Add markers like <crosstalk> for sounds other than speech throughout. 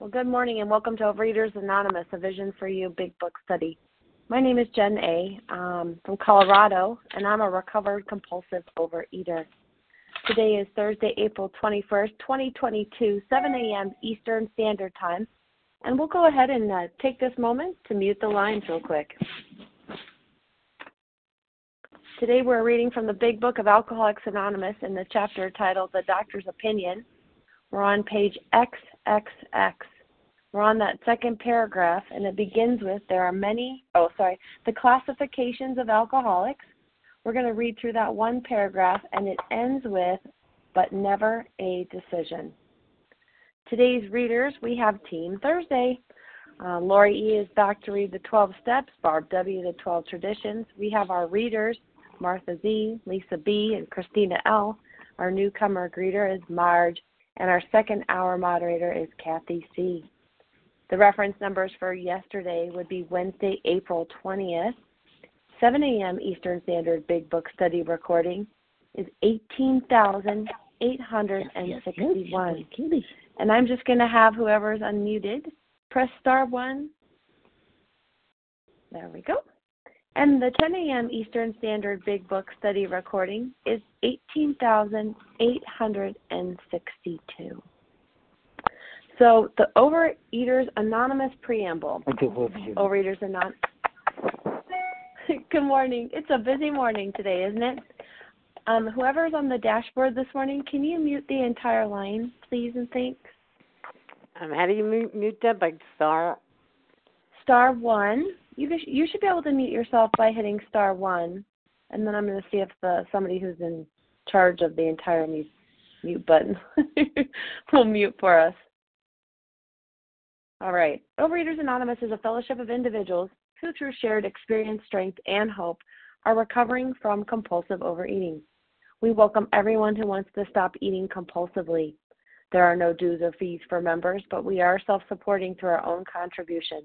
Well, good morning and welcome to Overeaters Anonymous, a Vision for You Big Book Study. My name is Jen A. Um, from Colorado, and I'm a recovered compulsive overeater. Today is Thursday, April 21st, 2022, 7 a.m. Eastern Standard Time. And we'll go ahead and uh, take this moment to mute the lines real quick. Today we're reading from the Big Book of Alcoholics Anonymous in the chapter titled The Doctor's Opinion. We're on page XXX. We're on that second paragraph, and it begins with there are many, oh, sorry, the classifications of alcoholics. We're going to read through that one paragraph, and it ends with, but never a decision. Today's readers, we have Team Thursday. Uh, Lori E. is back to read the 12 steps, Barb W. the 12 traditions. We have our readers, Martha Z., Lisa B., and Christina L. Our newcomer greeter is Marge, and our second hour moderator is Kathy C. The reference numbers for yesterday would be Wednesday, April 20th. 7 a.m. Eastern Standard Big Book Study recording is 18,861. And I'm just going to have whoever's unmuted press star one. There we go. And the 10 a.m. Eastern Standard Big Book Study recording is 18,862. So the Overeaters Anonymous preamble. Overeaters Anonymous. <laughs> Good morning. It's a busy morning today, isn't it? Um, whoever's on the dashboard this morning, can you mute the entire line, please, and thanks? Um, how do you mute, mute that? By star? Star one. You you should be able to mute yourself by hitting star one, and then I'm going to see if the somebody who's in charge of the entire mute, mute button <laughs> will mute for us. All right. Overeaters Anonymous is a fellowship of individuals who, through shared experience, strength, and hope, are recovering from compulsive overeating. We welcome everyone who wants to stop eating compulsively. There are no dues or fees for members, but we are self supporting through our own contributions,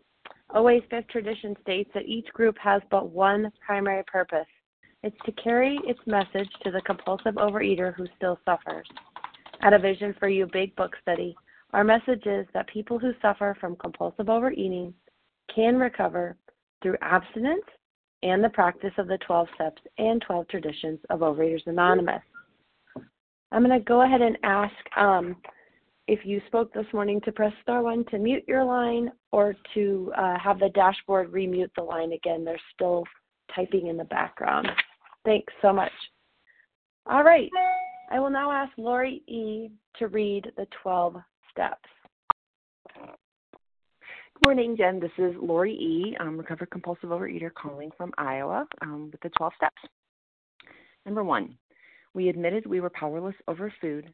OA's fifth tradition states that each group has but one primary purpose it's to carry its message to the compulsive overeater who still suffers. At a Vision for You Big Book study, our message is that people who suffer from compulsive overeating can recover through abstinence and the practice of the 12 steps and 12 traditions of Overeaters Anonymous. I'm going to go ahead and ask um, if you spoke this morning to press star one to mute your line or to uh, have the dashboard remute the line again. They're still typing in the background. Thanks so much. All right. I will now ask Lori E. to read the 12 steps. Good morning, Jen. This is Lori E., recovered compulsive overeater calling from Iowa um, with the 12 steps. Number one, we admitted we were powerless over food,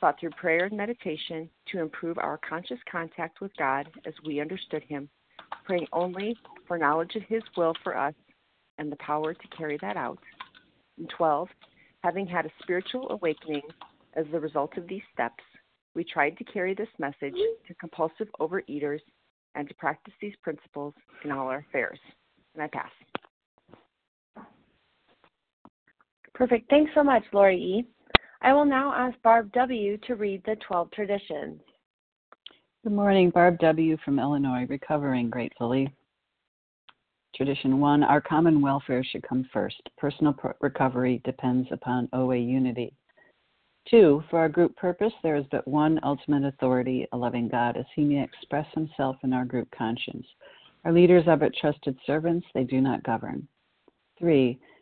Sought through prayer and meditation to improve our conscious contact with God as we understood Him, praying only for knowledge of His will for us and the power to carry that out. And 12. Having had a spiritual awakening as the result of these steps, we tried to carry this message to compulsive overeaters and to practice these principles in all our affairs. And I pass. Perfect. Thanks so much, Lori E. I will now ask Barb W. to read the 12 traditions. Good morning, Barb W. from Illinois, recovering gratefully. Tradition one Our common welfare should come first. Personal recovery depends upon OA unity. Two, for our group purpose, there is but one ultimate authority, a loving God, as he may express himself in our group conscience. Our leaders are but trusted servants, they do not govern. Three,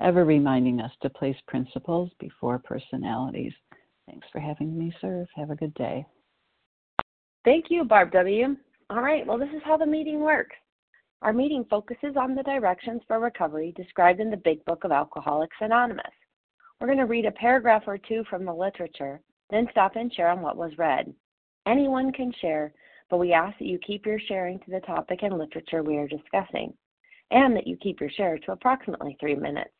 ever reminding us to place principles before personalities. Thanks for having me serve. Have a good day. Thank you, Barb W. All right, well, this is how the meeting works. Our meeting focuses on the directions for recovery described in the Big Book of Alcoholics Anonymous. We're going to read a paragraph or two from the literature, then stop and share on what was read. Anyone can share, but we ask that you keep your sharing to the topic and literature we are discussing, and that you keep your share to approximately three minutes.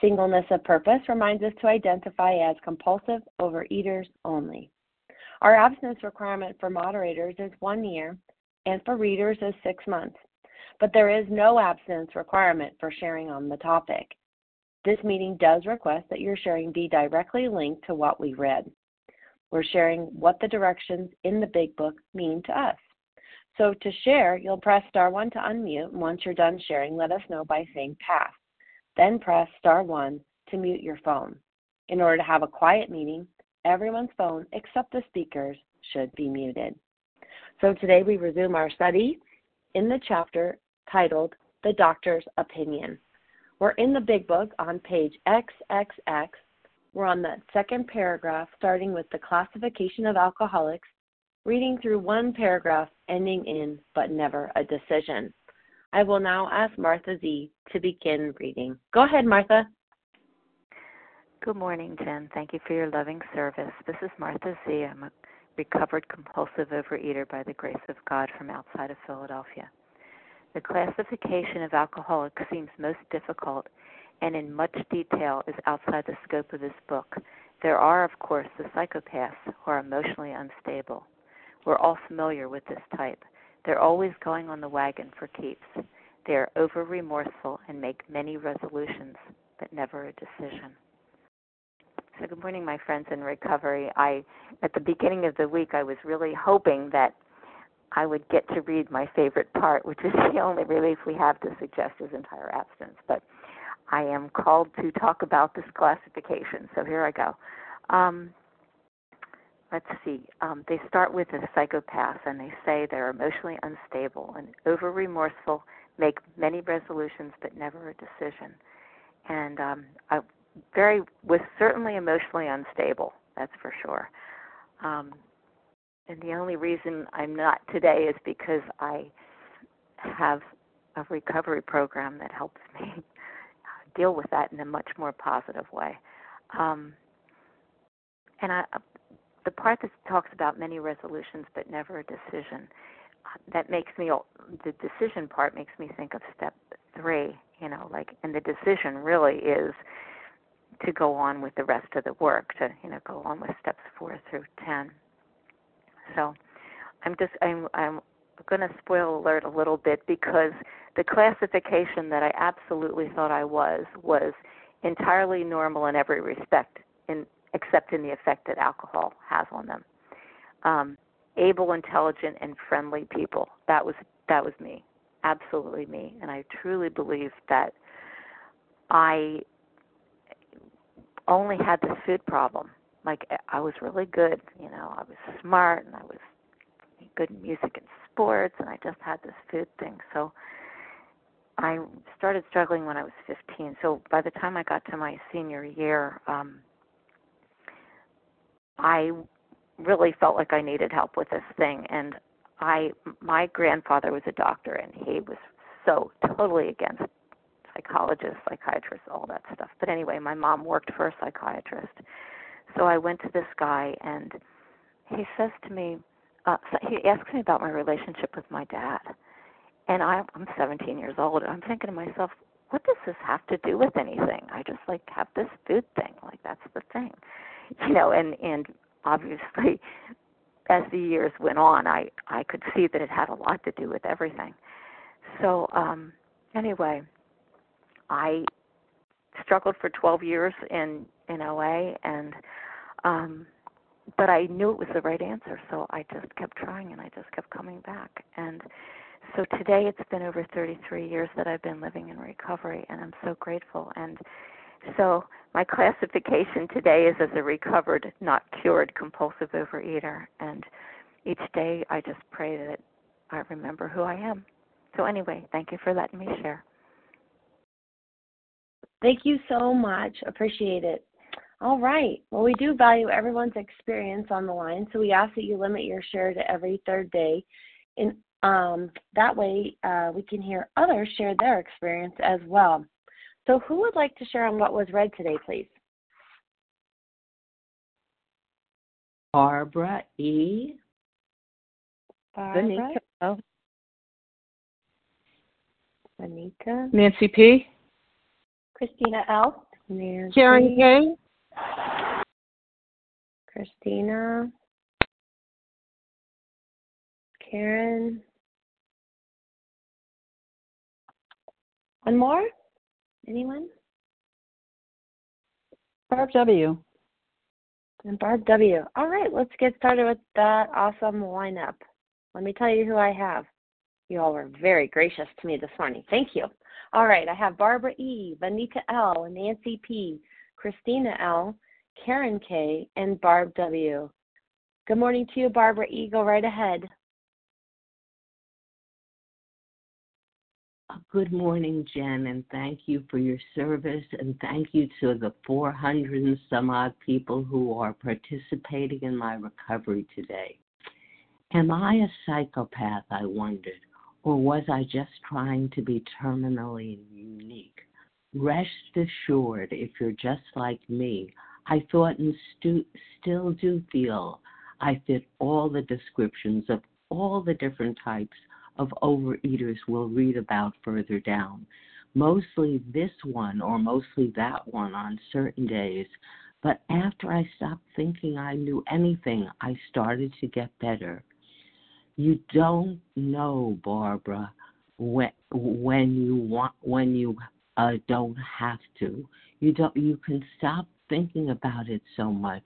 Singleness of purpose reminds us to identify as compulsive overeaters only. Our abstinence requirement for moderators is one year and for readers is six months, but there is no abstinence requirement for sharing on the topic. This meeting does request that your sharing be directly linked to what we read. We're sharing what the directions in the Big Book mean to us. So to share, you'll press star one to unmute, and once you're done sharing, let us know by saying pass. Then press star one to mute your phone. In order to have a quiet meeting, everyone's phone except the speakers should be muted. So today we resume our study in the chapter titled The Doctor's Opinion. We're in the Big Book on page XXX. We're on the second paragraph, starting with the classification of alcoholics, reading through one paragraph ending in but never a decision. I will now ask Martha Z to begin reading. Go ahead, Martha. Good morning, Jen. Thank you for your loving service. This is Martha Z. I'm a recovered compulsive overeater by the grace of God from outside of Philadelphia. The classification of alcoholics seems most difficult and in much detail is outside the scope of this book. There are, of course, the psychopaths who are emotionally unstable. We're all familiar with this type. They're always going on the wagon for keeps. They are over remorseful and make many resolutions, but never a decision. So, good morning, my friends in recovery. I, at the beginning of the week, I was really hoping that I would get to read my favorite part, which is <laughs> the only relief we have to suggest is entire abstinence. But I am called to talk about this classification, so here I go. Um, let's see, um, they start with a psychopath and they say they're emotionally unstable and over remorseful, make many resolutions but never a decision. And um, I very was certainly emotionally unstable, that's for sure. Um, and the only reason I'm not today is because I have a recovery program that helps me <laughs> deal with that in a much more positive way. Um, and I, the part that talks about many resolutions but never a decision, that makes me the decision part makes me think of step three. You know, like, and the decision really is to go on with the rest of the work to you know go on with steps four through ten. So I'm just I'm I'm going to spoil alert a little bit because the classification that I absolutely thought I was was entirely normal in every respect, in except in the effect that alcohol has on them. Um, able, intelligent, and friendly people. That was that was me, absolutely me, and I truly believe that I only had this food problem. Like I was really good, you know, I was smart and I was good in music and sports, and I just had this food thing. So I started struggling when I was 15. So by the time I got to my senior year, um, I really felt like I needed help with this thing. And I, my grandfather was a doctor, and he was so totally against psychologists, psychiatrists, all that stuff. But anyway, my mom worked for a psychiatrist. So I went to this guy, and he says to me, uh, so he asks me about my relationship with my dad. And I, I'm 17 years old, and I'm thinking to myself, what does this have to do with anything? I just like have this food thing, like that's the thing, <laughs> you know. And and obviously, as the years went on, I I could see that it had a lot to do with everything. So um anyway, I struggled for 12 years in in OA and um but I knew it was the right answer, so I just kept trying and I just kept coming back. And so today it's been over 33 years that I've been living in recovery and I'm so grateful and so my classification today is as a recovered, not cured compulsive overeater and each day I just pray that I remember who I am. So anyway, thank you for letting me share. Thank you so much. Appreciate it. All right. Well, we do value everyone's experience on the line, so we ask that you limit your share to every third day. And um, that way, uh, we can hear others share their experience as well. So, who would like to share on what was read today, please? Barbara E. Barbara. Oh. Anita. Nancy P. Christina L. Nancy. Karen K. Christina. Karen. One more? Anyone? Barb W. And Barb W. All right, let's get started with that awesome lineup. Let me tell you who I have. You all were very gracious to me this morning. Thank you. All right, I have Barbara E., Vanita L., Nancy P., Christina L., Karen K., and Barb W. Good morning to you, Barbara E. Go right ahead. Good morning, Jen, and thank you for your service, and thank you to the 400 and some odd people who are participating in my recovery today. Am I a psychopath, I wondered, or was I just trying to be terminally unique? Rest assured, if you're just like me, I thought and stu- still do feel I fit all the descriptions of all the different types of overeaters we'll read about further down. Mostly this one or mostly that one on certain days. But after I stopped thinking I knew anything, I started to get better. You don't know, Barbara, when when you want when you uh, don't have to. You don't. You can stop thinking about it so much.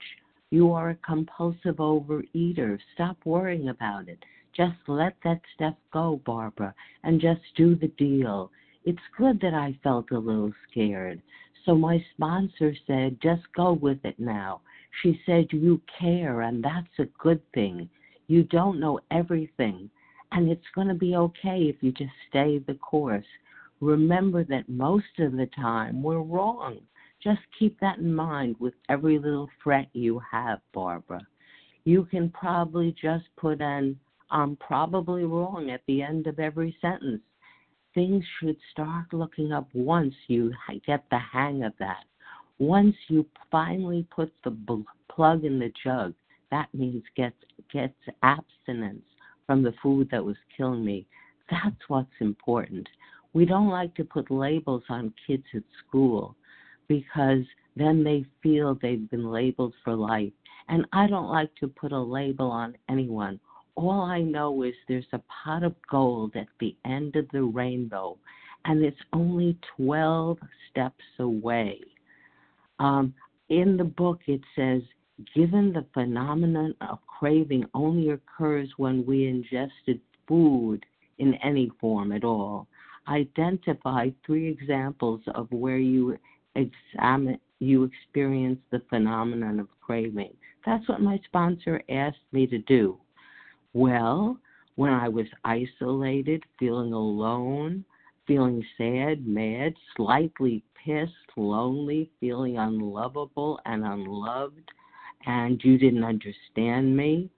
You are a compulsive overeater. Stop worrying about it. Just let that stuff go, Barbara, and just do the deal. It's good that I felt a little scared. So my sponsor said, just go with it now. She said, you care, and that's a good thing. You don't know everything, and it's going to be okay if you just stay the course. Remember that most of the time we're wrong. Just keep that in mind with every little fret you have, Barbara. You can probably just put an I'm probably wrong at the end of every sentence. Things should start looking up once you get the hang of that. Once you finally put the plug in the jug, that means gets gets abstinence from the food that was killing me. That's what's important. We don't like to put labels on kids at school because then they feel they've been labeled for life. And I don't like to put a label on anyone. All I know is there's a pot of gold at the end of the rainbow, and it's only 12 steps away. Um, in the book, it says, given the phenomenon of craving only occurs when we ingested food in any form at all, identify three examples of where you examine you experience the phenomenon of craving. That's what my sponsor asked me to do. Well, when I was isolated, feeling alone, feeling sad, mad, slightly pissed, lonely, feeling unlovable and unloved, and you didn't understand me,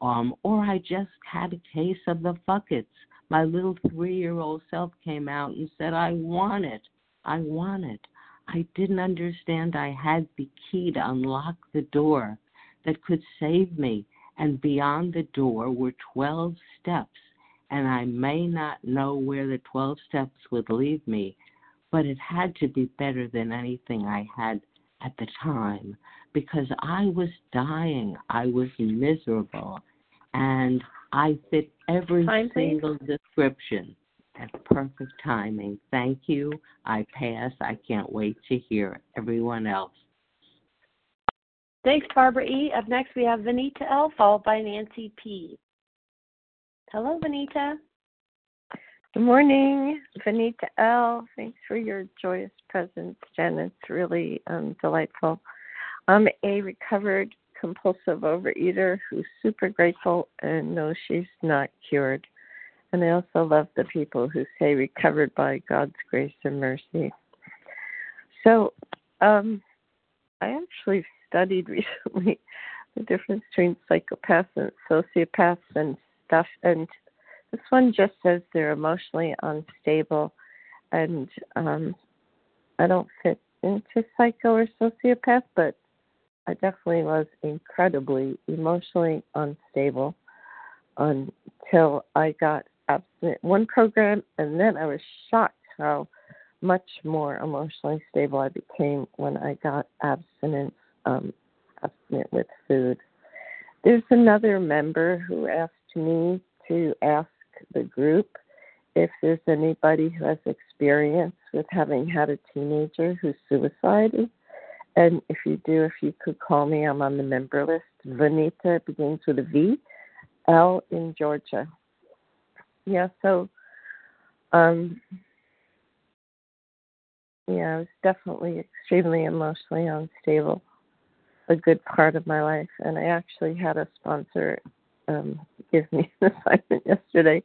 um, or I just had a case of the fuckets. My little three year old self came out and said, I want it. I want it. I didn't understand I had the key to unlock the door that could save me. And beyond the door were 12 steps. And I may not know where the 12 steps would lead me, but it had to be better than anything I had at the time because I was dying. I was miserable. And I fit every Time, single description. That's perfect timing. Thank you. I pass. I can't wait to hear everyone else. Thanks, Barbara E. Up next, we have Vanita L, followed by Nancy P. Hello, Vanita. Good morning, Vanita L. Thanks for your joyous presence, Jen. It's really um, delightful. I'm a recovered compulsive overeater who's super grateful and knows she's not cured. And I also love the people who say recovered by God's grace and mercy. So, um, I actually studied <laughs> recently the difference between psychopaths and sociopaths and stuff. And this one just says they're emotionally unstable. And um, I don't fit into psycho or sociopath, but I definitely was incredibly emotionally unstable until I got abstinent one program, and then I was shocked how much more emotionally stable I became when I got abstinence um, abstinent with food. There's another member who asked me to ask the group if there's anybody who has experience with having had a teenager who suicided and if you do, if you could call me, I'm on the member list. Vanita begins with a V. L in Georgia. Yeah, so um yeah, I was definitely extremely emotionally unstable a good part of my life. And I actually had a sponsor um give me an <laughs> assignment yesterday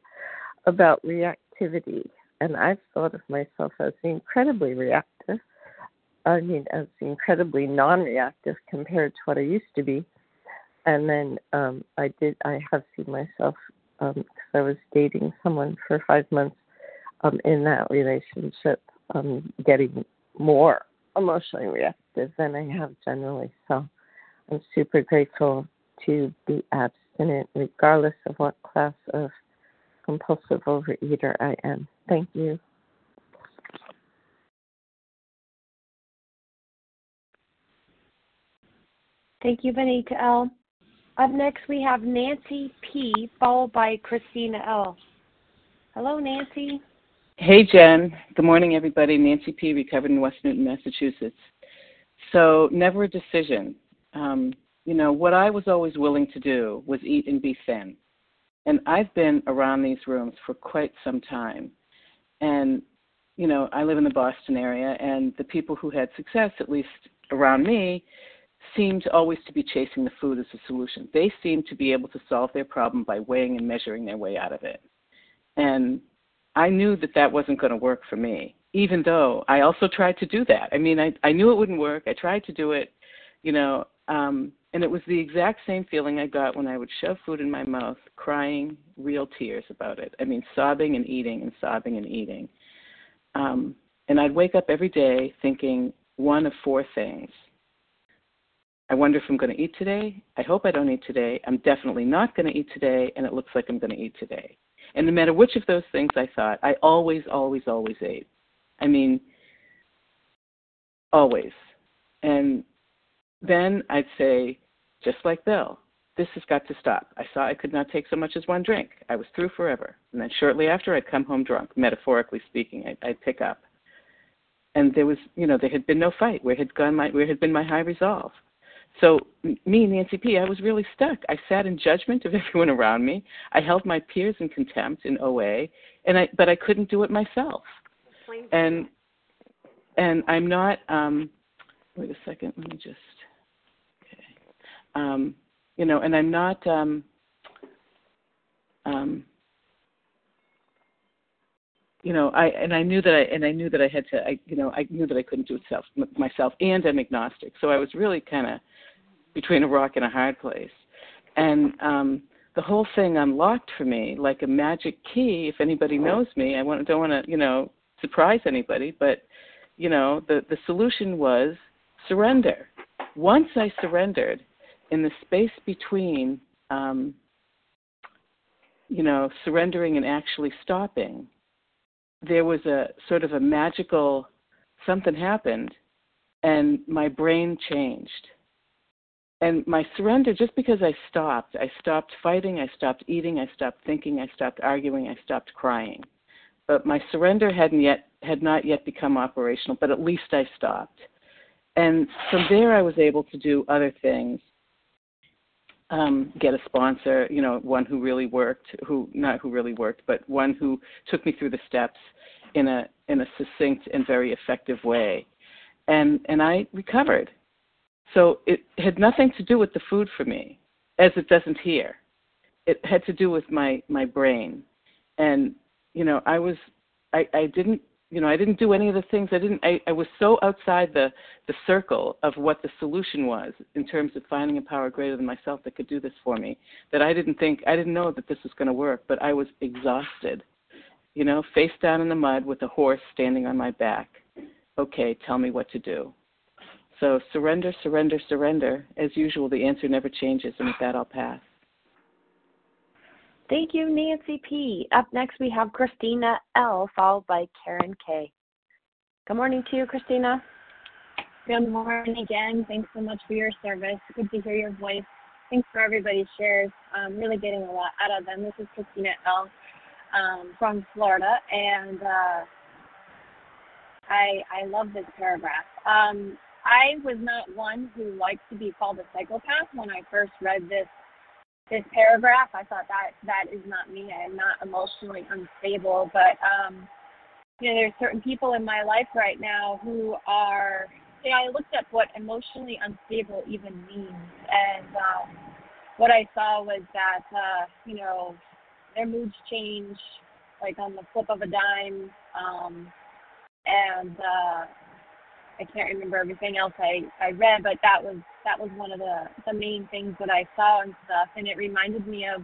about reactivity. And I've thought of myself as incredibly reactive I mean, as incredibly non-reactive compared to what I used to be. And then um, I did. I have seen myself because um, I was dating someone for five months um, in that relationship, um, getting more emotionally reactive than I have generally. So I'm super grateful to be abstinent, regardless of what class of compulsive overeater I am. Thank you. Thank you, Vanita L. Up next, we have Nancy P, followed by Christina L. Hello, Nancy. Hey, Jen. Good morning, everybody. Nancy P, recovered in West Newton, Massachusetts. So, never a decision. Um, you know, what I was always willing to do was eat and be thin. And I've been around these rooms for quite some time. And, you know, I live in the Boston area, and the people who had success, at least around me, seemed always to be chasing the food as a solution. They seemed to be able to solve their problem by weighing and measuring their way out of it. And I knew that that wasn't going to work for me, even though I also tried to do that. I mean, I, I knew it wouldn't work. I tried to do it, you know, um, and it was the exact same feeling I got when I would shove food in my mouth, crying real tears about it. I mean, sobbing and eating and sobbing and eating. Um, and I'd wake up every day thinking one of four things I wonder if I'm going to eat today. I hope I don't eat today. I'm definitely not going to eat today, and it looks like I'm going to eat today. And no matter which of those things I thought, I always, always, always ate. I mean, always. and then I'd say, just like Bill, this has got to stop. I saw I could not take so much as one drink. I was through forever. And then shortly after, I'd come home drunk, metaphorically speaking. I'd, I'd pick up. And there was, you know, there had been no fight. Where had gone my, where had been my high resolve? So me, Nancy P, I was really stuck. I sat in judgment of <laughs> everyone around me. I held my peers in contempt in OA, and I, but I couldn't do it myself. And and I'm not. Um, wait a second. Let me just. Okay. Um, you know, and I'm not. Um, um, you know, I and I knew that I and I knew that I had to. I you know, I knew that I couldn't do it self, myself, and I'm agnostic. So I was really kind of between a rock and a hard place, and um, the whole thing unlocked for me like a magic key. If anybody knows me, I want don't want to you know surprise anybody, but you know, the the solution was surrender. Once I surrendered, in the space between, um, you know, surrendering and actually stopping, there was a sort of a magical something happened, and my brain changed. And my surrender, just because I stopped, I stopped fighting, I stopped eating, I stopped thinking, I stopped arguing, I stopped crying. But my surrender hadn't yet had not yet become operational, but at least I stopped. And from there, I was able to do other things um, get a sponsor, you know, one who really worked, who not who really worked, but one who took me through the steps in a in a succinct and very effective way, and and I recovered. So it had nothing to do with the food for me, as it doesn't here. It had to do with my my brain, and you know I was I I didn't you know i didn't do any of the things. I didn't i, I was so outside the the circle of what the solution was in terms of finding a power greater than myself that could do this for me that i didn't think i didn't know that this was going to work but i was exhausted you know face down in the mud with a horse standing on my back. Okay tell me what to do. So surrender surrender surrender. As usual the answer never changes and with that i'll pass Thank you, Nancy P. Up next, we have Christina L., followed by Karen K. Good morning to you, Christina. Good morning again. Thanks so much for your service. Good to hear your voice. Thanks for everybody's shares. I'm really getting a lot out of them. This is Christina L. Um, from Florida, and uh, I I love this paragraph. Um, I was not one who likes to be called a psychopath when I first read this this paragraph. I thought that that is not me. I am not emotionally unstable, but um, you know, there's certain people in my life right now who are. Know, I looked up what emotionally unstable even means, and um, what I saw was that uh, you know their moods change like on the flip of a dime, um, and uh, I can't remember everything else I I read, but that was that was one of the the main things that I saw and stuff, and it reminded me of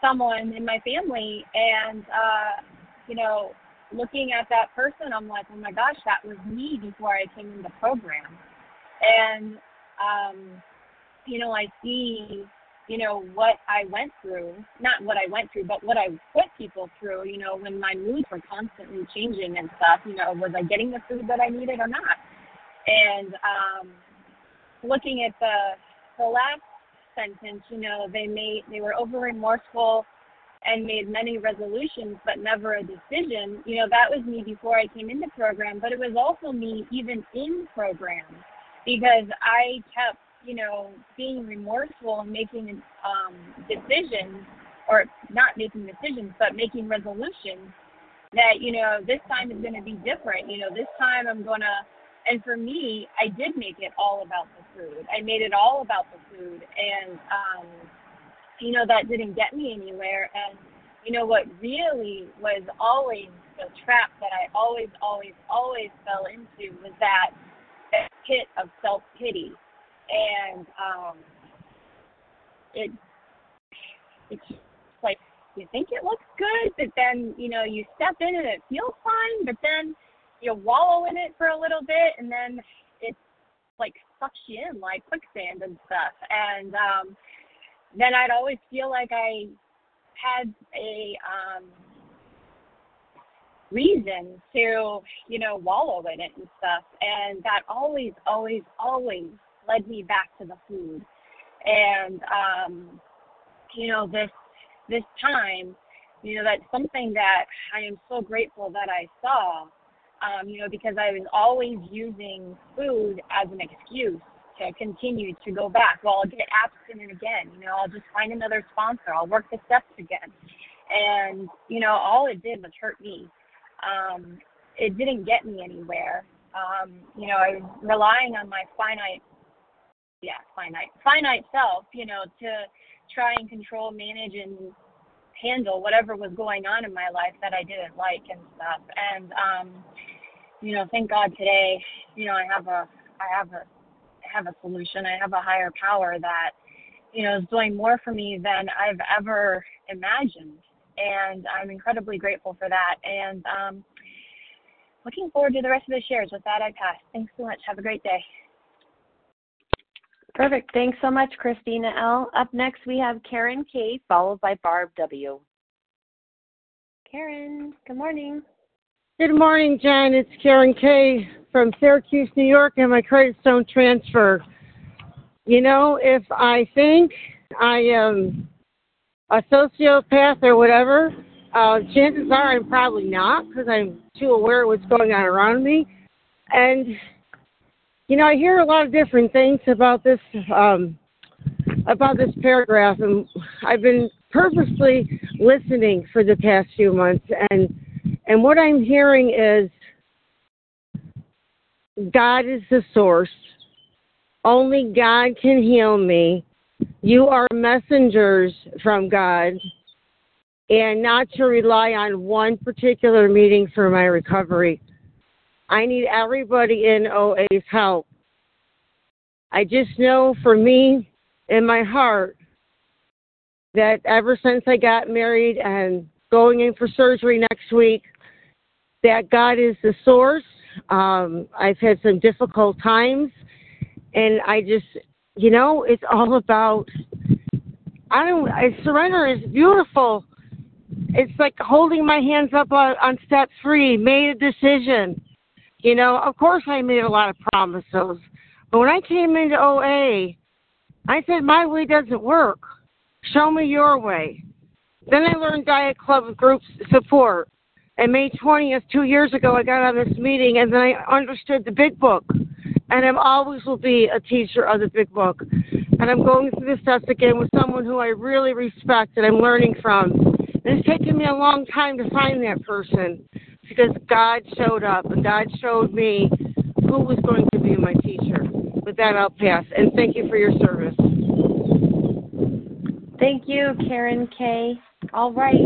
someone in my family, and uh, you know, looking at that person, I'm like, oh my gosh, that was me before I came in the program, and um, you know, I see you know what I went through, not what I went through, but what I put people through. You know, when my moods were constantly changing and stuff. You know, was I getting the food that I needed or not? And um, looking at the the last sentence, you know, they made they were over remorseful and made many resolutions but never a decision. You know, that was me before I came into program, but it was also me even in program because I kept you know, being remorseful and making um, decisions, or not making decisions, but making resolutions that, you know, this time is going to be different. You know, this time I'm going to, and for me, I did make it all about the food. I made it all about the food. And, um, you know, that didn't get me anywhere. And, you know, what really was always the trap that I always, always, always fell into was that pit of self pity and um, it it's like you think it looks good, but then you know you step in and it feels fine, but then you wallow in it for a little bit, and then it like sucks you in like quicksand and stuff. And um, then I'd always feel like I had a um, reason to, you know, wallow in it and stuff. And that always, always, always led me back to the food. And um, you know, this this time, you know, that's something that I am so grateful that I saw. Um, you know, because I was always using food as an excuse to continue to go back. Well, I'll get abstinent again. You know, I'll just find another sponsor. I'll work the steps again. And, you know, all it did was hurt me. Um, it didn't get me anywhere. Um, you know, I was relying on my finite, yeah, finite, finite self, you know, to try and control, manage, and handle whatever was going on in my life that I didn't like and stuff. And, um, you know, thank God today, you know, I have a, I have a, I have a solution. I have a higher power that, you know, is doing more for me than I've ever imagined and I'm incredibly grateful for that. And um, looking forward to the rest of the shares. With that, I pass. Thanks so much. Have a great day. Perfect. Thanks so much, Christina L. Up next, we have Karen K, followed by Barb W. Karen, good morning. Good morning, Jen. It's Karen K from Syracuse, New York, and my credit stone transfer. You know, if I think I am a sociopath or whatever, uh, chances are I'm probably not because I'm too aware of what's going on around me. And, you know, I hear a lot of different things about this, um, about this paragraph, and I've been purposely listening for the past few months, and and what I'm hearing is God is the source. Only God can heal me. You are messengers from God, and not to rely on one particular meeting for my recovery. I need everybody in OA's help. I just know for me, in my heart, that ever since I got married and going in for surgery next week, that God is the source. Um, I've had some difficult times, and I just you know, it's all about. I don't. I, surrender is beautiful. It's like holding my hands up on, on step three. Made a decision. You know, of course I made a lot of promises, but when I came into OA, I said my way doesn't work. Show me your way. Then I learned Diet Club group support. And May 20th, two years ago, I got on this meeting and then I understood the big book and I'm always will be a teacher of the big book. And I'm going through this test again with someone who I really respect and I'm learning from. And it's taken me a long time to find that person because God showed up and God showed me who was going to be my teacher. With that, I'll pass. And thank you for your service. Thank you, Karen K. All right.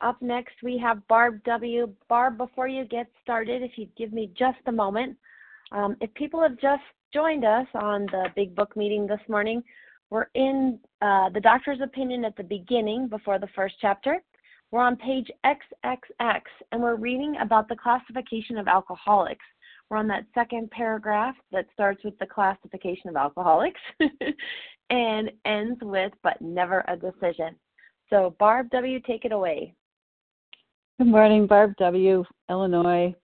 Up next, we have Barb W. Barb, before you get started, if you'd give me just a moment, um, if people have just joined us on the Big Book meeting this morning, we're in uh, the doctor's opinion at the beginning before the first chapter. We're on page XXX and we're reading about the classification of alcoholics. We're on that second paragraph that starts with the classification of alcoholics <laughs> and ends with, but never a decision. So, Barb W., take it away. Good morning, Barb W., Illinois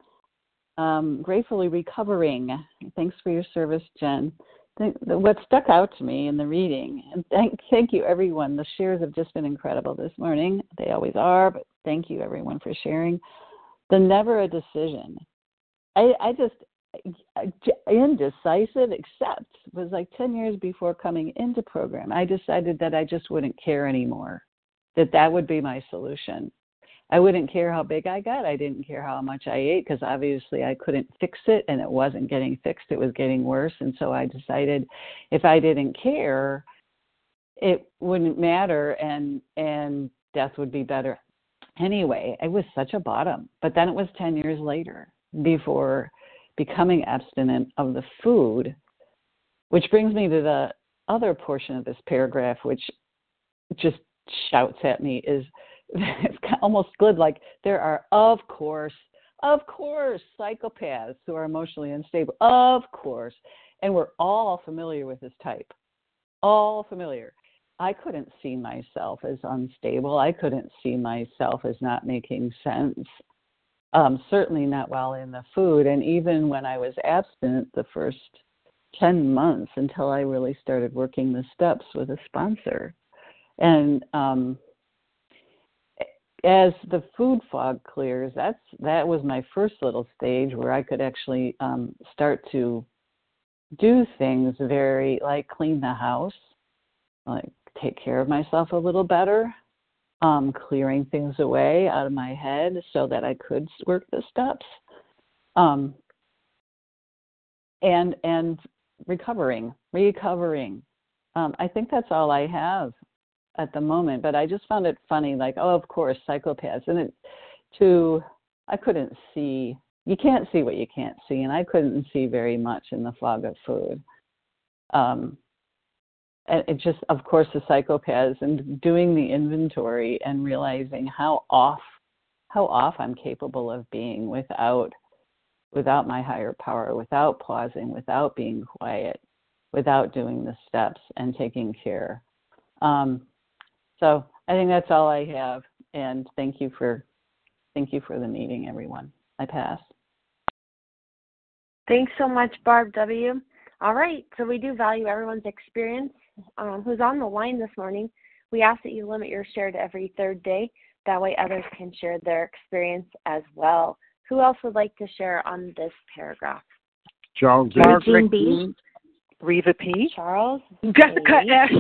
um, gratefully recovering. Thanks for your service, Jen. What stuck out to me in the reading, and thank thank you everyone. The shares have just been incredible this morning. They always are, but thank you everyone for sharing. The never a decision. I I just indecisive except was like 10 years before coming into program i decided that i just wouldn't care anymore that that would be my solution I wouldn't care how big I got. I didn't care how much I ate because obviously I couldn't fix it and it wasn't getting fixed. It was getting worse. And so I decided if I didn't care, it wouldn't matter and and death would be better. Anyway, it was such a bottom. But then it was 10 years later before becoming abstinent of the food, which brings me to the other portion of this paragraph, which just shouts at me is <laughs> it's almost good like there are of course of course psychopaths who are emotionally unstable of course and we're all familiar with this type all familiar i couldn't see myself as unstable i couldn't see myself as not making sense Um, certainly not while in the food. And even when I was abstinent the first 10 months until I really started working the steps with a sponsor. And um, as the food fog clears, that's that was my first little stage where I could actually um, start to do things very like clean the house, like take care of myself a little better, um, clearing things away out of my head so that I could work the steps, um, and and recovering, recovering. Um, I think that's all I have at the moment. But I just found it funny, like, oh, of course, psychopaths, and it to I couldn't see. You can't see what you can't see, and I couldn't see very much in the fog of food. Um, and it just, of course, the psychopaths and doing the inventory and realizing how off, how off I'm capable of being without, without my higher power, without pausing, without being quiet, without doing the steps and taking care. Um, so I think that's all I have. And thank you for thank you for the meeting, everyone. I pass. Thanks so much, Barb W. All right, so we do value everyone's experience um, who's on the line this morning. We ask that you limit your share to every third day. That way, others can share their experience as well. Who else would like to share on this paragraph? Charles Margaret B. Reva P. Charles. Jessica S.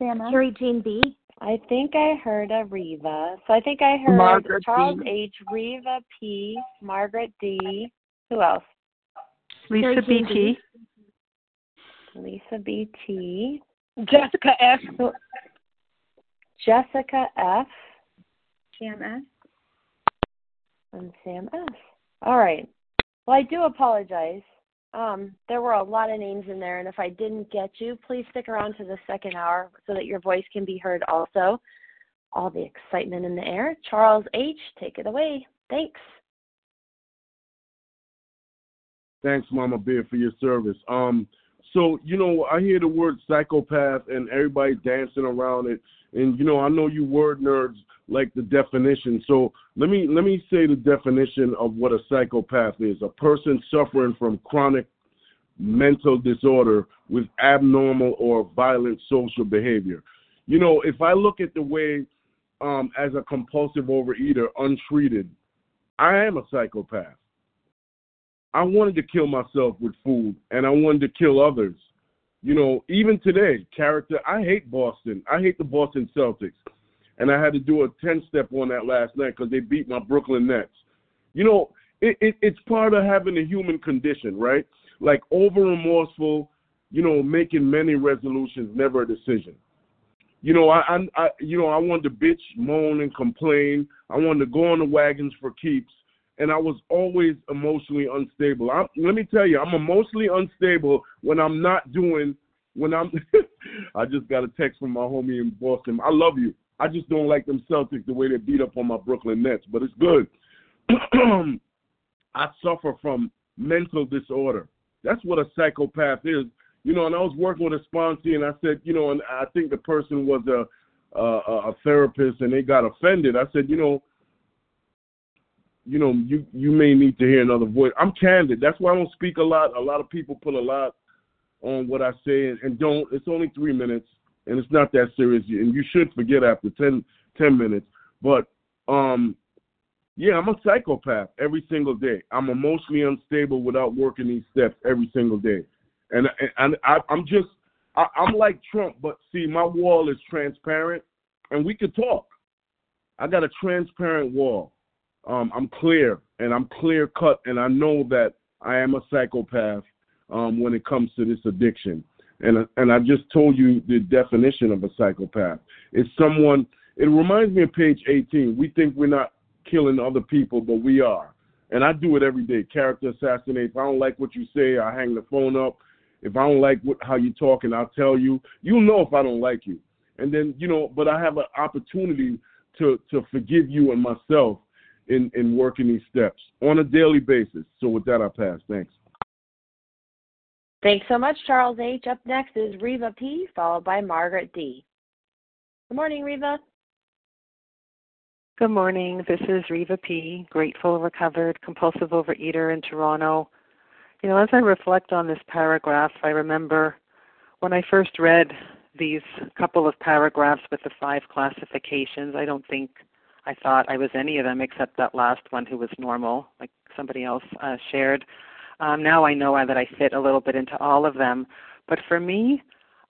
Samma. Carrie Jean B. I think I heard a Reva. So I think I heard Margaret Charles B. H. Reva P. Margaret D. Who else? Lisa B.T. Lisa B. T. Jessica F. Jessica F. Sam S. and Sam S. All right. Well, I do apologize. Um, there were a lot of names in there, and if I didn't get you, please stick around to the second hour so that your voice can be heard also. All the excitement in the air. Charles H., take it away. Thanks. Thanks, Mama Bear, for your service. Um, so you know, I hear the word psychopath, and everybody dancing around it. And you know, I know you word nerds like the definition. So let me let me say the definition of what a psychopath is: a person suffering from chronic mental disorder with abnormal or violent social behavior. You know, if I look at the way um, as a compulsive overeater, untreated, I am a psychopath. I wanted to kill myself with food and I wanted to kill others. You know, even today, character, I hate Boston. I hate the Boston Celtics. And I had to do a 10 step on that last night because they beat my Brooklyn Nets. You know, it, it, it's part of having a human condition, right? Like over remorseful, you know, making many resolutions, never a decision. You know, I, I, I, you know, I wanted to bitch, moan, and complain. I wanted to go on the wagons for keeps and I was always emotionally unstable. I'm, let me tell you, I'm emotionally unstable when I'm not doing. When I'm, <laughs> I just got a text from my homie in Boston. I love you. I just don't like them Celtics the way they beat up on my Brooklyn Nets, but it's good. <clears throat> I suffer from mental disorder. That's what a psychopath is. You know, and I was working with a sponsor, and I said, you know, and I think the person was a a, a therapist, and they got offended. I said, you know, you know, you you may need to hear another voice. I'm candid. That's why I don't speak a lot. A lot of people put a lot on what I say and, and don't. It's only three minutes, and it's not that serious. And you should forget after 10, 10 minutes. But um, yeah, I'm a psychopath every single day. I'm emotionally unstable without working these steps every single day, and and I, I'm just I, I'm like Trump, but see, my wall is transparent, and we could talk. I got a transparent wall um, I'm clear and I'm clear cut, and I know that I am a psychopath um, when it comes to this addiction. And and I just told you the definition of a psychopath. It's someone. It reminds me of page 18. We think we're not killing other people, but we are. And I do it every day. Character assassinate. If I don't like what you say, I hang the phone up. If I don't like what, how you talk, and I'll tell you. You'll know if I don't like you. And then you know, but I have an opportunity to to forgive you and myself in, in working these steps on a daily basis. So with that, I pass. Thanks. Thanks so much, Charles H. Up next is Reva P., followed by Margaret D. Good morning, Reva. Good morning. This is Reva P., grateful, recovered, compulsive overeater in Toronto. You know, as I reflect on this paragraph, I remember when I first read these couple of paragraphs with the five classifications, I don't think I thought I was any of them except that last one who was normal, like somebody else uh, shared. Um, now I know that I fit a little bit into all of them. But for me,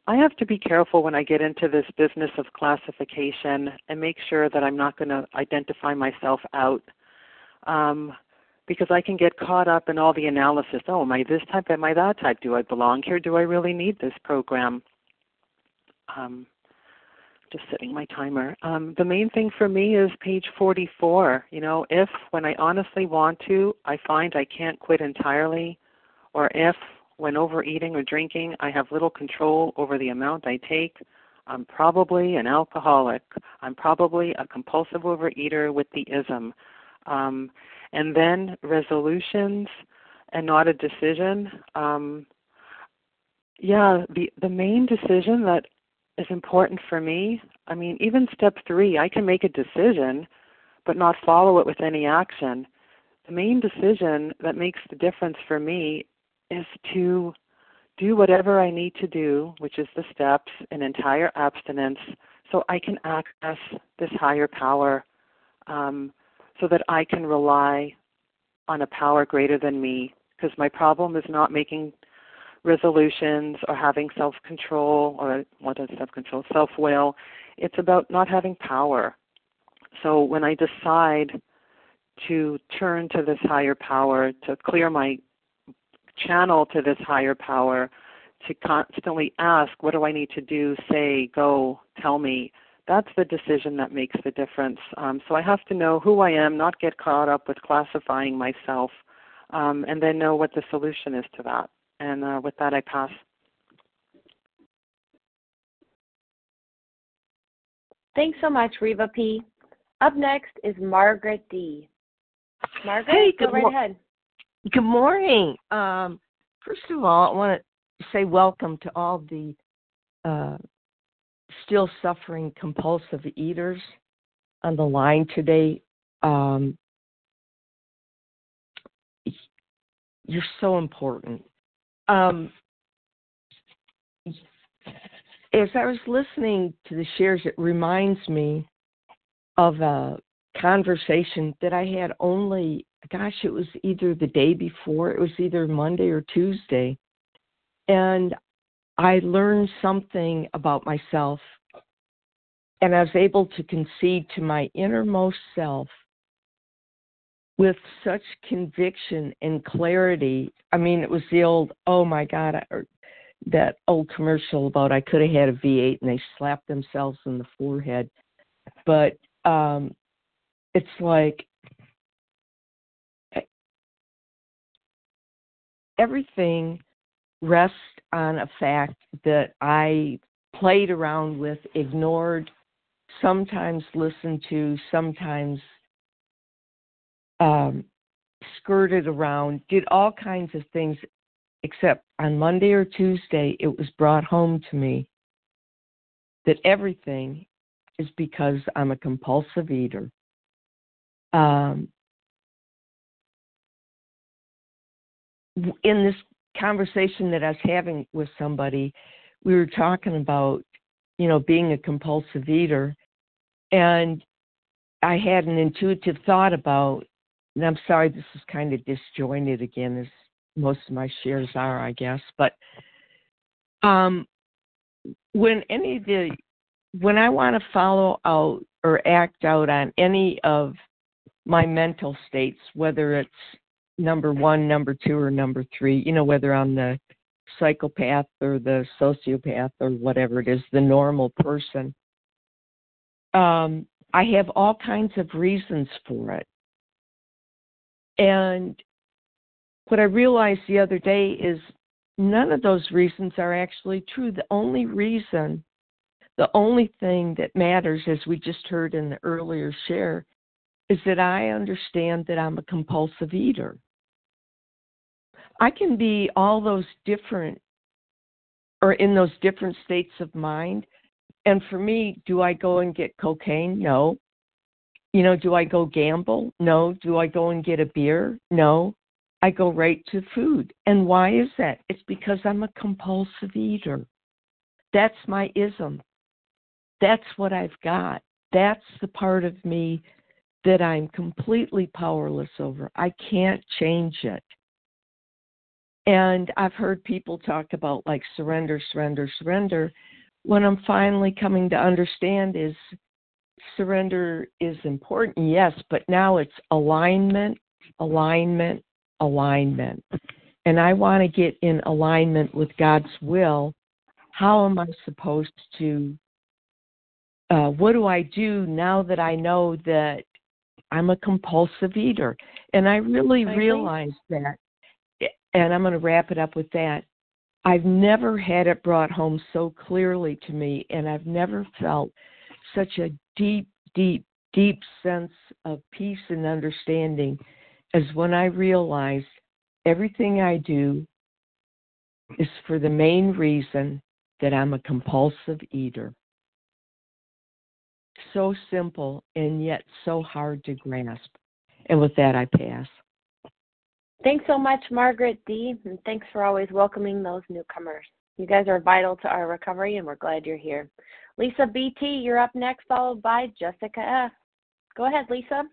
I have to be careful when I get into this business of classification and make sure that I'm not going to identify myself out. Um, because I can get caught up in all the analysis. Oh, am I this type? Am I that type? Do I belong here? Do I really need this program? Um, just setting my timer. Um, the main thing for me is page 44. You know, if when I honestly want to, I find I can't quit entirely, or if when overeating or drinking, I have little control over the amount I take, I'm probably an alcoholic. I'm probably a compulsive overeater with the ism. Um, and then resolutions and not a decision. Um, yeah, the the main decision that is important for me. I mean, even step three, I can make a decision, but not follow it with any action. The main decision that makes the difference for me is to do whatever I need to do, which is the steps, and entire abstinence, so I can access this higher power, um, so that I can rely on a power greater than me. Because my problem is not making resolutions or having self control or what is self control? Self will. It's about not having power. So when I decide to turn to this higher power, to clear my channel to this higher power, to constantly ask, what do I need to do, say, go, tell me, that's the decision that makes the difference. Um, so I have to know who I am, not get caught up with classifying myself, um, and then know what the solution is to that. And uh, with that, I pass. Thanks so much, Reva P. Up next is Margaret D. Margaret, hey, go right mo- ahead. Good morning. Um, first of all, I want to say welcome to all the uh, still suffering compulsive eaters on the line today. Um, you're so important. Um, as I was listening to the shares, it reminds me of a conversation that I had only, gosh, it was either the day before, it was either Monday or Tuesday. And I learned something about myself, and I was able to concede to my innermost self with such conviction and clarity. I mean, it was the old, oh my God, or that old commercial about I could have had a V8 and they slapped themselves in the forehead. But um, it's like everything rests on a fact that I played around with, ignored, sometimes listened to, sometimes um, skirted around, did all kinds of things, except on Monday or Tuesday, it was brought home to me that everything is because I'm a compulsive eater. Um, in this conversation that I was having with somebody, we were talking about, you know, being a compulsive eater. And I had an intuitive thought about, and I'm sorry, this is kind of disjointed again, as most of my shares are, I guess. But um, when any of the, when I want to follow out or act out on any of my mental states, whether it's number one, number two, or number three, you know, whether I'm the psychopath or the sociopath or whatever it is, the normal person. Um, I have all kinds of reasons for it. And what I realized the other day is none of those reasons are actually true. The only reason, the only thing that matters, as we just heard in the earlier share, is that I understand that I'm a compulsive eater. I can be all those different or in those different states of mind. And for me, do I go and get cocaine? No. You know, do I go gamble? No. Do I go and get a beer? No. I go right to food. And why is that? It's because I'm a compulsive eater. That's my ism. That's what I've got. That's the part of me that I'm completely powerless over. I can't change it. And I've heard people talk about like surrender, surrender, surrender. What I'm finally coming to understand is surrender is important, yes, but now it's alignment, alignment, alignment. And I want to get in alignment with God's will. How am I supposed to? Uh, what do I do now that I know that I'm a compulsive eater? And I really I realized that. And I'm going to wrap it up with that. I've never had it brought home so clearly to me, and I've never felt such a deep, deep, deep sense of peace and understanding as when I realized everything I do is for the main reason that I'm a compulsive eater. So simple and yet so hard to grasp. And with that, I pass. Thanks so much, Margaret D. And thanks for always welcoming those newcomers. You guys are vital to our recovery, and we're glad you're here. Lisa BT, you're up next, followed by Jessica F. Go ahead, Lisa.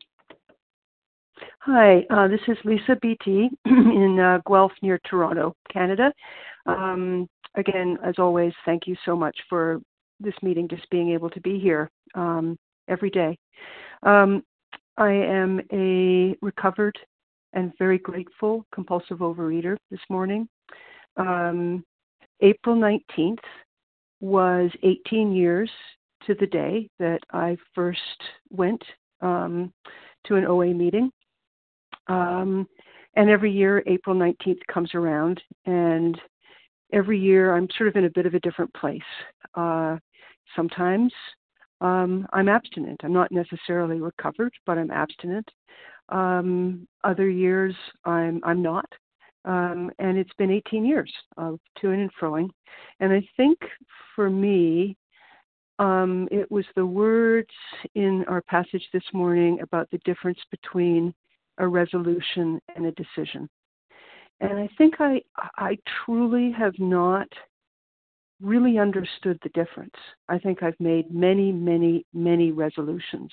Hi, uh, this is Lisa BT <clears throat> in uh, Guelph near Toronto, Canada. Um, again, as always, thank you so much for this meeting, just being able to be here um, every day. Um, I am a recovered and very grateful compulsive overeater this morning. Um, April 19th was 18 years to the day that I first went um, to an OA meeting. Um, and every year, April 19th comes around, and every year I'm sort of in a bit of a different place. Uh, sometimes um, I'm abstinent. I'm not necessarily recovered, but I'm abstinent. Um, other years I'm I'm not, um, and it's been 18 years of to and froing. And I think for me, um, it was the words in our passage this morning about the difference between a resolution and a decision. And I think I I truly have not really understood the difference. I think I've made many, many, many resolutions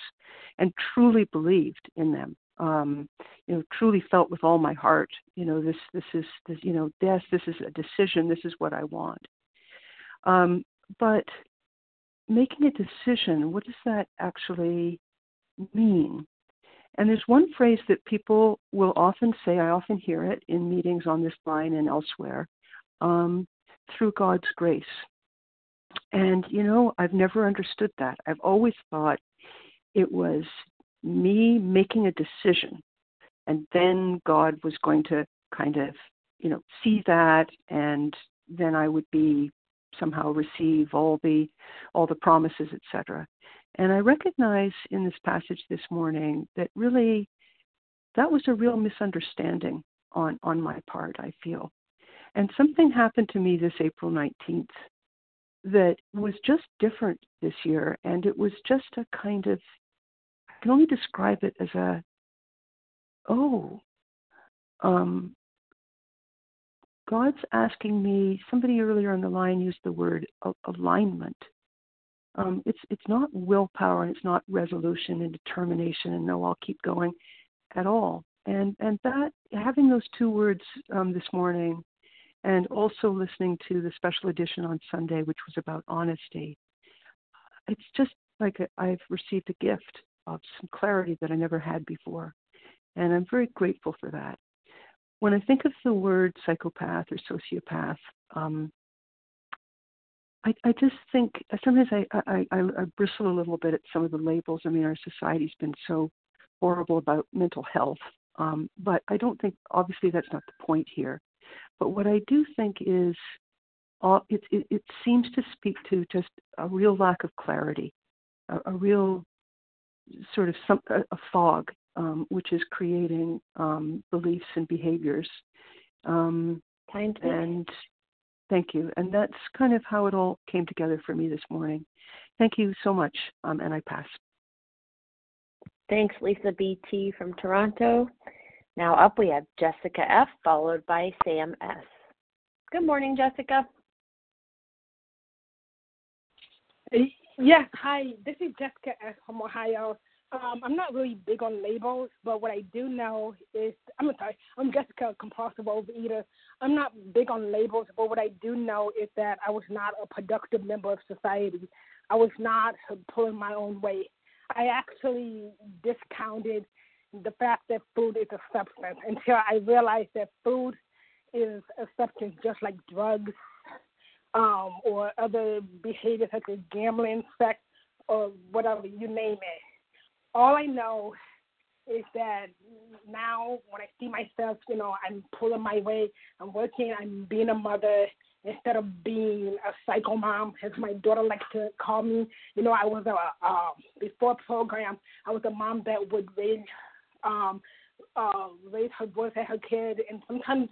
and truly believed in them. Um, you know, truly felt with all my heart, you know, this this is this, you know, this this is a decision, this is what I want. Um, but making a decision, what does that actually mean? And there's one phrase that people will often say, I often hear it in meetings on this line and elsewhere, um, through God's grace. And, you know, I've never understood that. I've always thought it was me making a decision, and then God was going to kind of, you know, see that, and then I would be somehow receive all the all the promises, etc. And I recognize in this passage this morning that really that was a real misunderstanding on, on my part, I feel. And something happened to me this April 19th that was just different this year. And it was just a kind of, can only describe it as a, oh, um, God's asking me, somebody earlier on the line used the word alignment. Um, it's it's not willpower and it's not resolution and determination and no, I'll keep going at all. And and that having those two words um, this morning, and also listening to the special edition on Sunday, which was about honesty, it's just like I've received a gift of some clarity that I never had before, and I'm very grateful for that. When I think of the word psychopath or sociopath, um, I, I just think sometimes I, I, I, I bristle a little bit at some of the labels. I mean, our society's been so horrible about mental health, um, but I don't think obviously that's not the point here. But what I do think is, uh, it, it, it seems to speak to just a real lack of clarity, a, a real sort of some, a, a fog, um, which is creating um, beliefs and behaviors. Um, and Thank you. And that's kind of how it all came together for me this morning. Thank you so much, um, and I pass. Thanks, Lisa BT from Toronto. Now up we have Jessica F, followed by Sam S. Good morning, Jessica. Yes, hi. This is Jessica S from Ohio. Um, I'm not really big on labels, but what I do know is I'm sorry, I'm Jessica, compulsive overeater. I'm not big on labels, but what I do know is that I was not a productive member of society. I was not pulling my own weight. I actually discounted the fact that food is a substance until I realized that food is a substance just like drugs um, or other behaviors such as gambling, sex, or whatever, you name it. All I know is that now when I see myself, you know, I'm pulling my weight, I'm working, I'm being a mother instead of being a psycho mom, as my daughter likes to call me. You know, I was a uh, before program, I was a mom that would raise um, uh, raise her voice at her kid, and sometimes,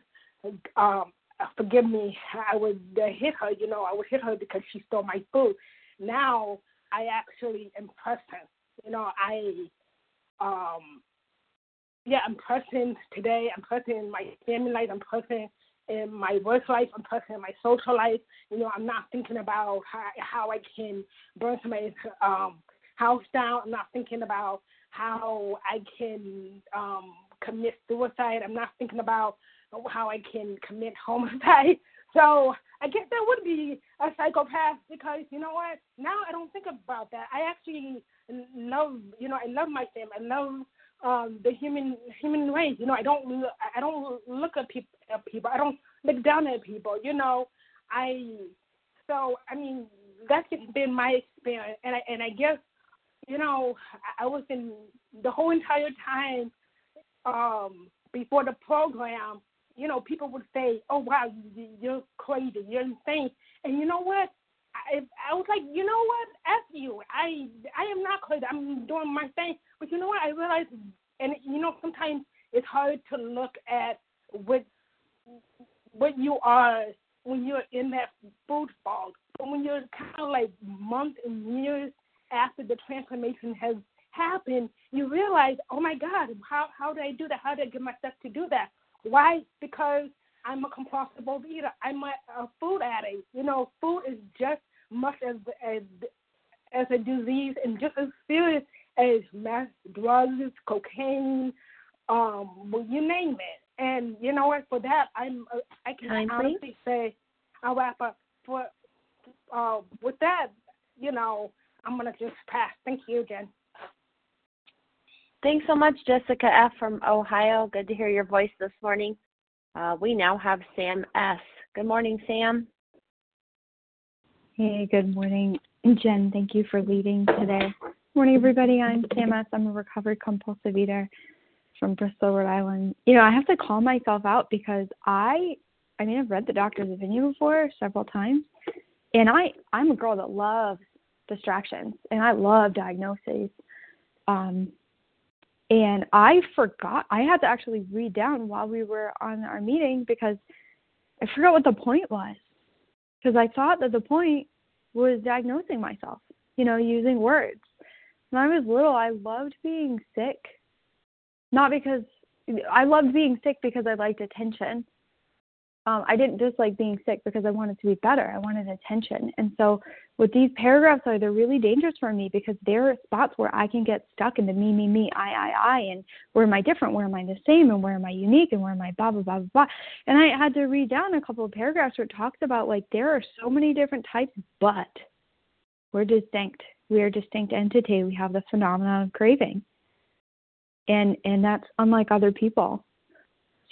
um, forgive me, I would uh, hit her. You know, I would hit her because she stole my food. Now I actually am her. You know, I um, yeah, I'm present today. I'm present in my family life. I'm present in my work life. I'm present in my social life. You know, I'm not thinking about how, how I can burn somebody's um, house down. I'm not thinking about how I can um, commit suicide. I'm not thinking about how I can commit homicide. <laughs> So I guess that would be a psychopath because you know what? Now I don't think about that. I actually love, you know, I love my family. I love um the human human race. You know, I don't I don't look at people at people. I don't look down at people. You know, I so I mean that's been my experience, and I and I guess you know I was in the whole entire time um before the program. You know, people would say, "Oh wow, you're crazy, you're insane," and you know what? I, I was like, you know what? F you. I I am not crazy. I'm doing my thing. But you know what? I realized, and you know, sometimes it's hard to look at what what you are when you're in that food fog. But when you're kind of like months and years after the transformation has happened, you realize, oh my God, how how did I do that? How did I get myself to do that? Why? Because I'm a compulsive eater. I'm a, a food addict. You know, food is just much as as as a disease and just as serious as mass drugs, cocaine, um, well, you name it. And you know what? For that, I'm uh, I can Time, honestly please. say I'll wrap up. For uh, with that, you know, I'm gonna just pass. Thank you again. Thanks so much, Jessica F. from Ohio. Good to hear your voice this morning. Uh, we now have Sam S. Good morning, Sam. Hey, good morning, Jen. Thank you for leading today. Morning, everybody. I'm Sam S. I'm a recovered compulsive eater from Bristol, Rhode Island. You know, I have to call myself out because I, I mean, I've read the doctor's opinion before several times, and I, I'm a girl that loves distractions and I love diagnoses. Um, and I forgot. I had to actually read down while we were on our meeting because I forgot what the point was because I thought that the point was diagnosing myself, you know, using words. When I was little, I loved being sick. Not because I loved being sick because I liked attention. Um, I didn't dislike being sick because I wanted to be better. I wanted attention. And so, what these paragraphs are, they're really dangerous for me because there are spots where I can get stuck in the me, me, me, I, I, I, and where am I different? Where am I the same? And where am I unique? And where am I blah, blah, blah, blah, blah. And I had to read down a couple of paragraphs where it talks about like there are so many different types, but we're distinct. We are distinct entity. We have the phenomenon of craving. And and that's unlike other people.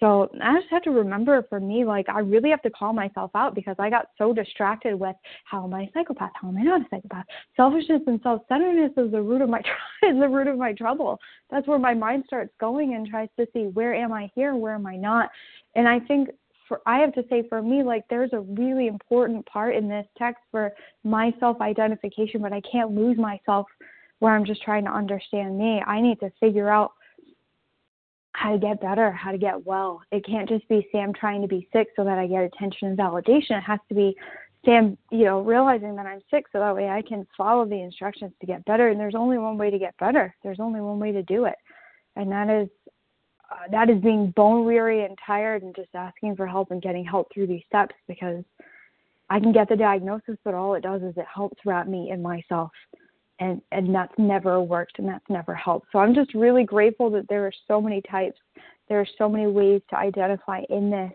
So I just have to remember for me, like I really have to call myself out because I got so distracted with how am I a psychopath? How am I not a psychopath? Selfishness and self-centeredness is the root of my <laughs> is the root of my trouble. That's where my mind starts going and tries to see where am I here, where am I not. And I think for I have to say for me, like there's a really important part in this text for my self-identification, but I can't lose myself where I'm just trying to understand me. I need to figure out how to get better, how to get well. It can't just be Sam trying to be sick so that I get attention and validation. It has to be Sam, you know, realizing that I'm sick so that way I can follow the instructions to get better. And there's only one way to get better. There's only one way to do it. And that is uh, that is being bone weary and tired and just asking for help and getting help through these steps because I can get the diagnosis, but all it does is it helps wrap me in myself. And and that's never worked and that's never helped. So I'm just really grateful that there are so many types. There are so many ways to identify in this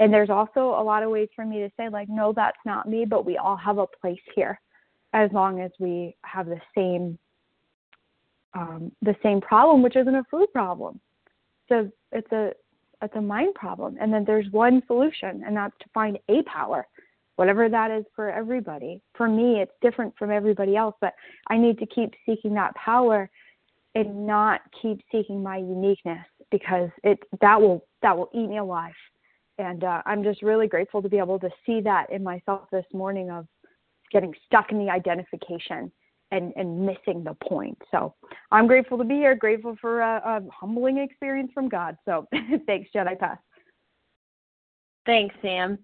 and there's also a lot of ways for me to say like no that's not me but we all have a place here as long as we have the same um, the same problem which isn't a food problem so it's a it's a mind problem and then there's one solution and that's to find a power whatever that is for everybody for me it's different from everybody else but i need to keep seeking that power and not keep seeking my uniqueness because it that will that will eat me alive and uh, I'm just really grateful to be able to see that in myself this morning of getting stuck in the identification and, and missing the point. So I'm grateful to be here, grateful for a, a humbling experience from God. So <laughs> thanks, Jen. I pass. Thanks, Sam.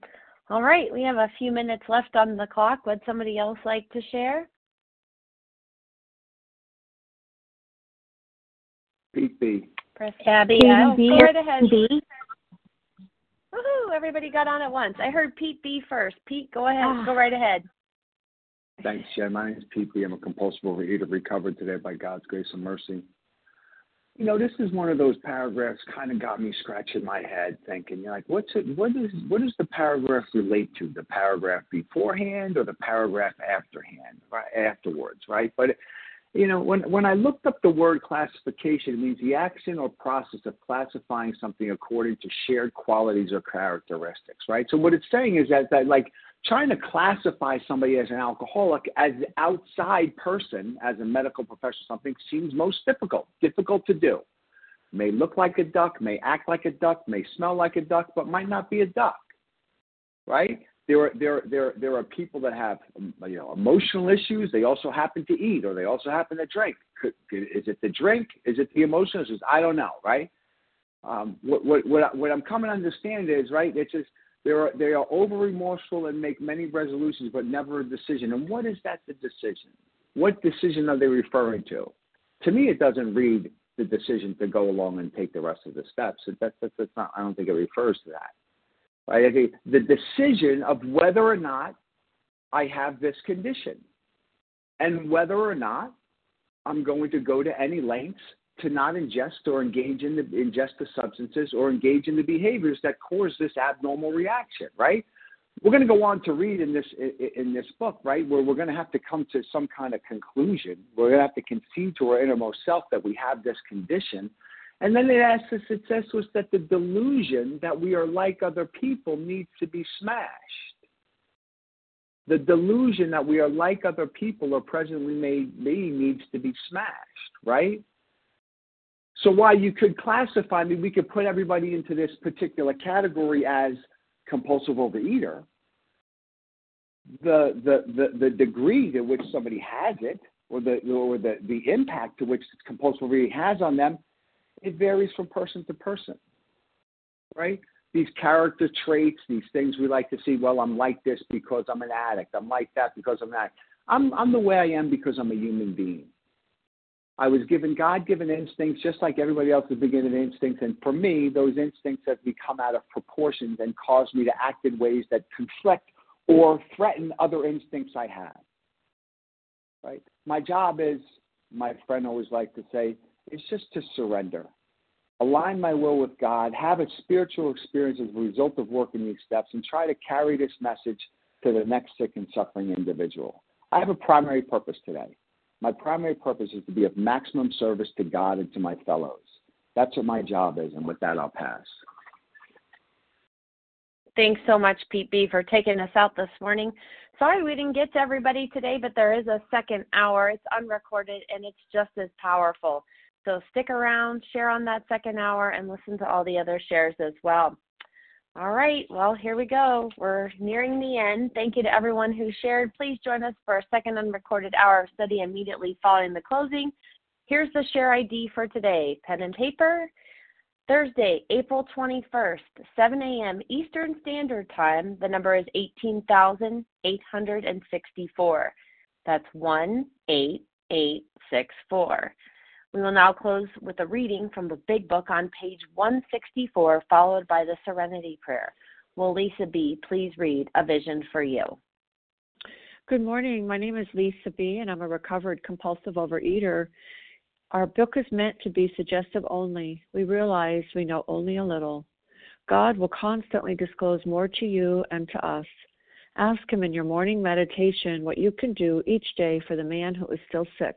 All right, we have a few minutes left on the clock. Would somebody else like to share? Pete B. Press Abby. Oh, go right ahead. B. Woohoo! Everybody got on at once. I heard Pete B first. Pete, go ahead. Oh. Go right ahead. Thanks, Jen. My name is Pete B. I'm a compulsive overeater, recovered today by God's grace and mercy. You know, this is one of those paragraphs kind of got me scratching my head, thinking, you're like, what's it? What is what does the paragraph relate to? The paragraph beforehand or the paragraph afterhand, right? Afterwards, right? But you know, when when I looked up the word classification, it means the action or process of classifying something according to shared qualities or characteristics, right? So what it's saying is that that like trying to classify somebody as an alcoholic as an outside person, as a medical professional, something seems most difficult, difficult to do. May look like a duck, may act like a duck, may smell like a duck, but might not be a duck, right? there are there there there are people that have you know emotional issues. They also happen to eat, or they also happen to drink. Is it the drink? Is it the emotions? I don't know, right? Um, what what what, what I'm coming to understand is right. It's just they are they are over remorseful and make many resolutions, but never a decision. And what is that? The decision. What decision are they referring to? To me, it doesn't read the decision to go along and take the rest of the steps. That, that, that's not. I don't think it refers to that. Right? The decision of whether or not I have this condition and whether or not I'm going to go to any lengths to not ingest or engage in the ingest the substances or engage in the behaviors that cause this abnormal reaction, right? We're going to go on to read in this in this book, right, where we're going to have to come to some kind of conclusion. We're going to have to concede to our innermost self that we have this condition, and then it asks us, it says to us that the delusion that we are like other people needs to be smashed. The delusion that we are like other people or presently may be needs to be smashed, right? So while you could classify me, we could put everybody into this particular category as compulsive overeater. The, the, the, the degree to which somebody has it, or the, or the, the impact to which compulsive overeating has on them, it varies from person to person, right? These character traits, these things we like to see, well, I'm like this because I'm an addict. I'm like that because I'm that. I'm, I'm the way I am because I'm a human being. I was given God given instincts just like everybody else is given instincts. And for me, those instincts have become out of proportions and caused me to act in ways that conflict or threaten other instincts I have. Right? My job is, my friend always liked to say, is just to surrender. Align my will with God, have a spiritual experience as a result of working these steps, and try to carry this message to the next sick and suffering individual. I have a primary purpose today. My primary purpose is to be of maximum service to God and to my fellows. That's what my job is, and with that, I'll pass. Thanks so much, Pete B, for taking us out this morning. Sorry we didn't get to everybody today, but there is a second hour. It's unrecorded and it's just as powerful. So stick around, share on that second hour, and listen to all the other shares as well. All right, well, here we go. We're nearing the end. Thank you to everyone who shared. Please join us for a second unrecorded hour of study immediately following the closing. Here's the share ID for today pen and paper. Thursday, April 21st, 7 a.m. Eastern Standard Time. The number is 18,864. That's 18864. We will now close with a reading from the Big Book on page 164, followed by the Serenity Prayer. Will Lisa B. please read A Vision for You? Good morning. My name is Lisa B., and I'm a recovered compulsive overeater. Our book is meant to be suggestive only. We realize we know only a little. God will constantly disclose more to you and to us. Ask Him in your morning meditation what you can do each day for the man who is still sick.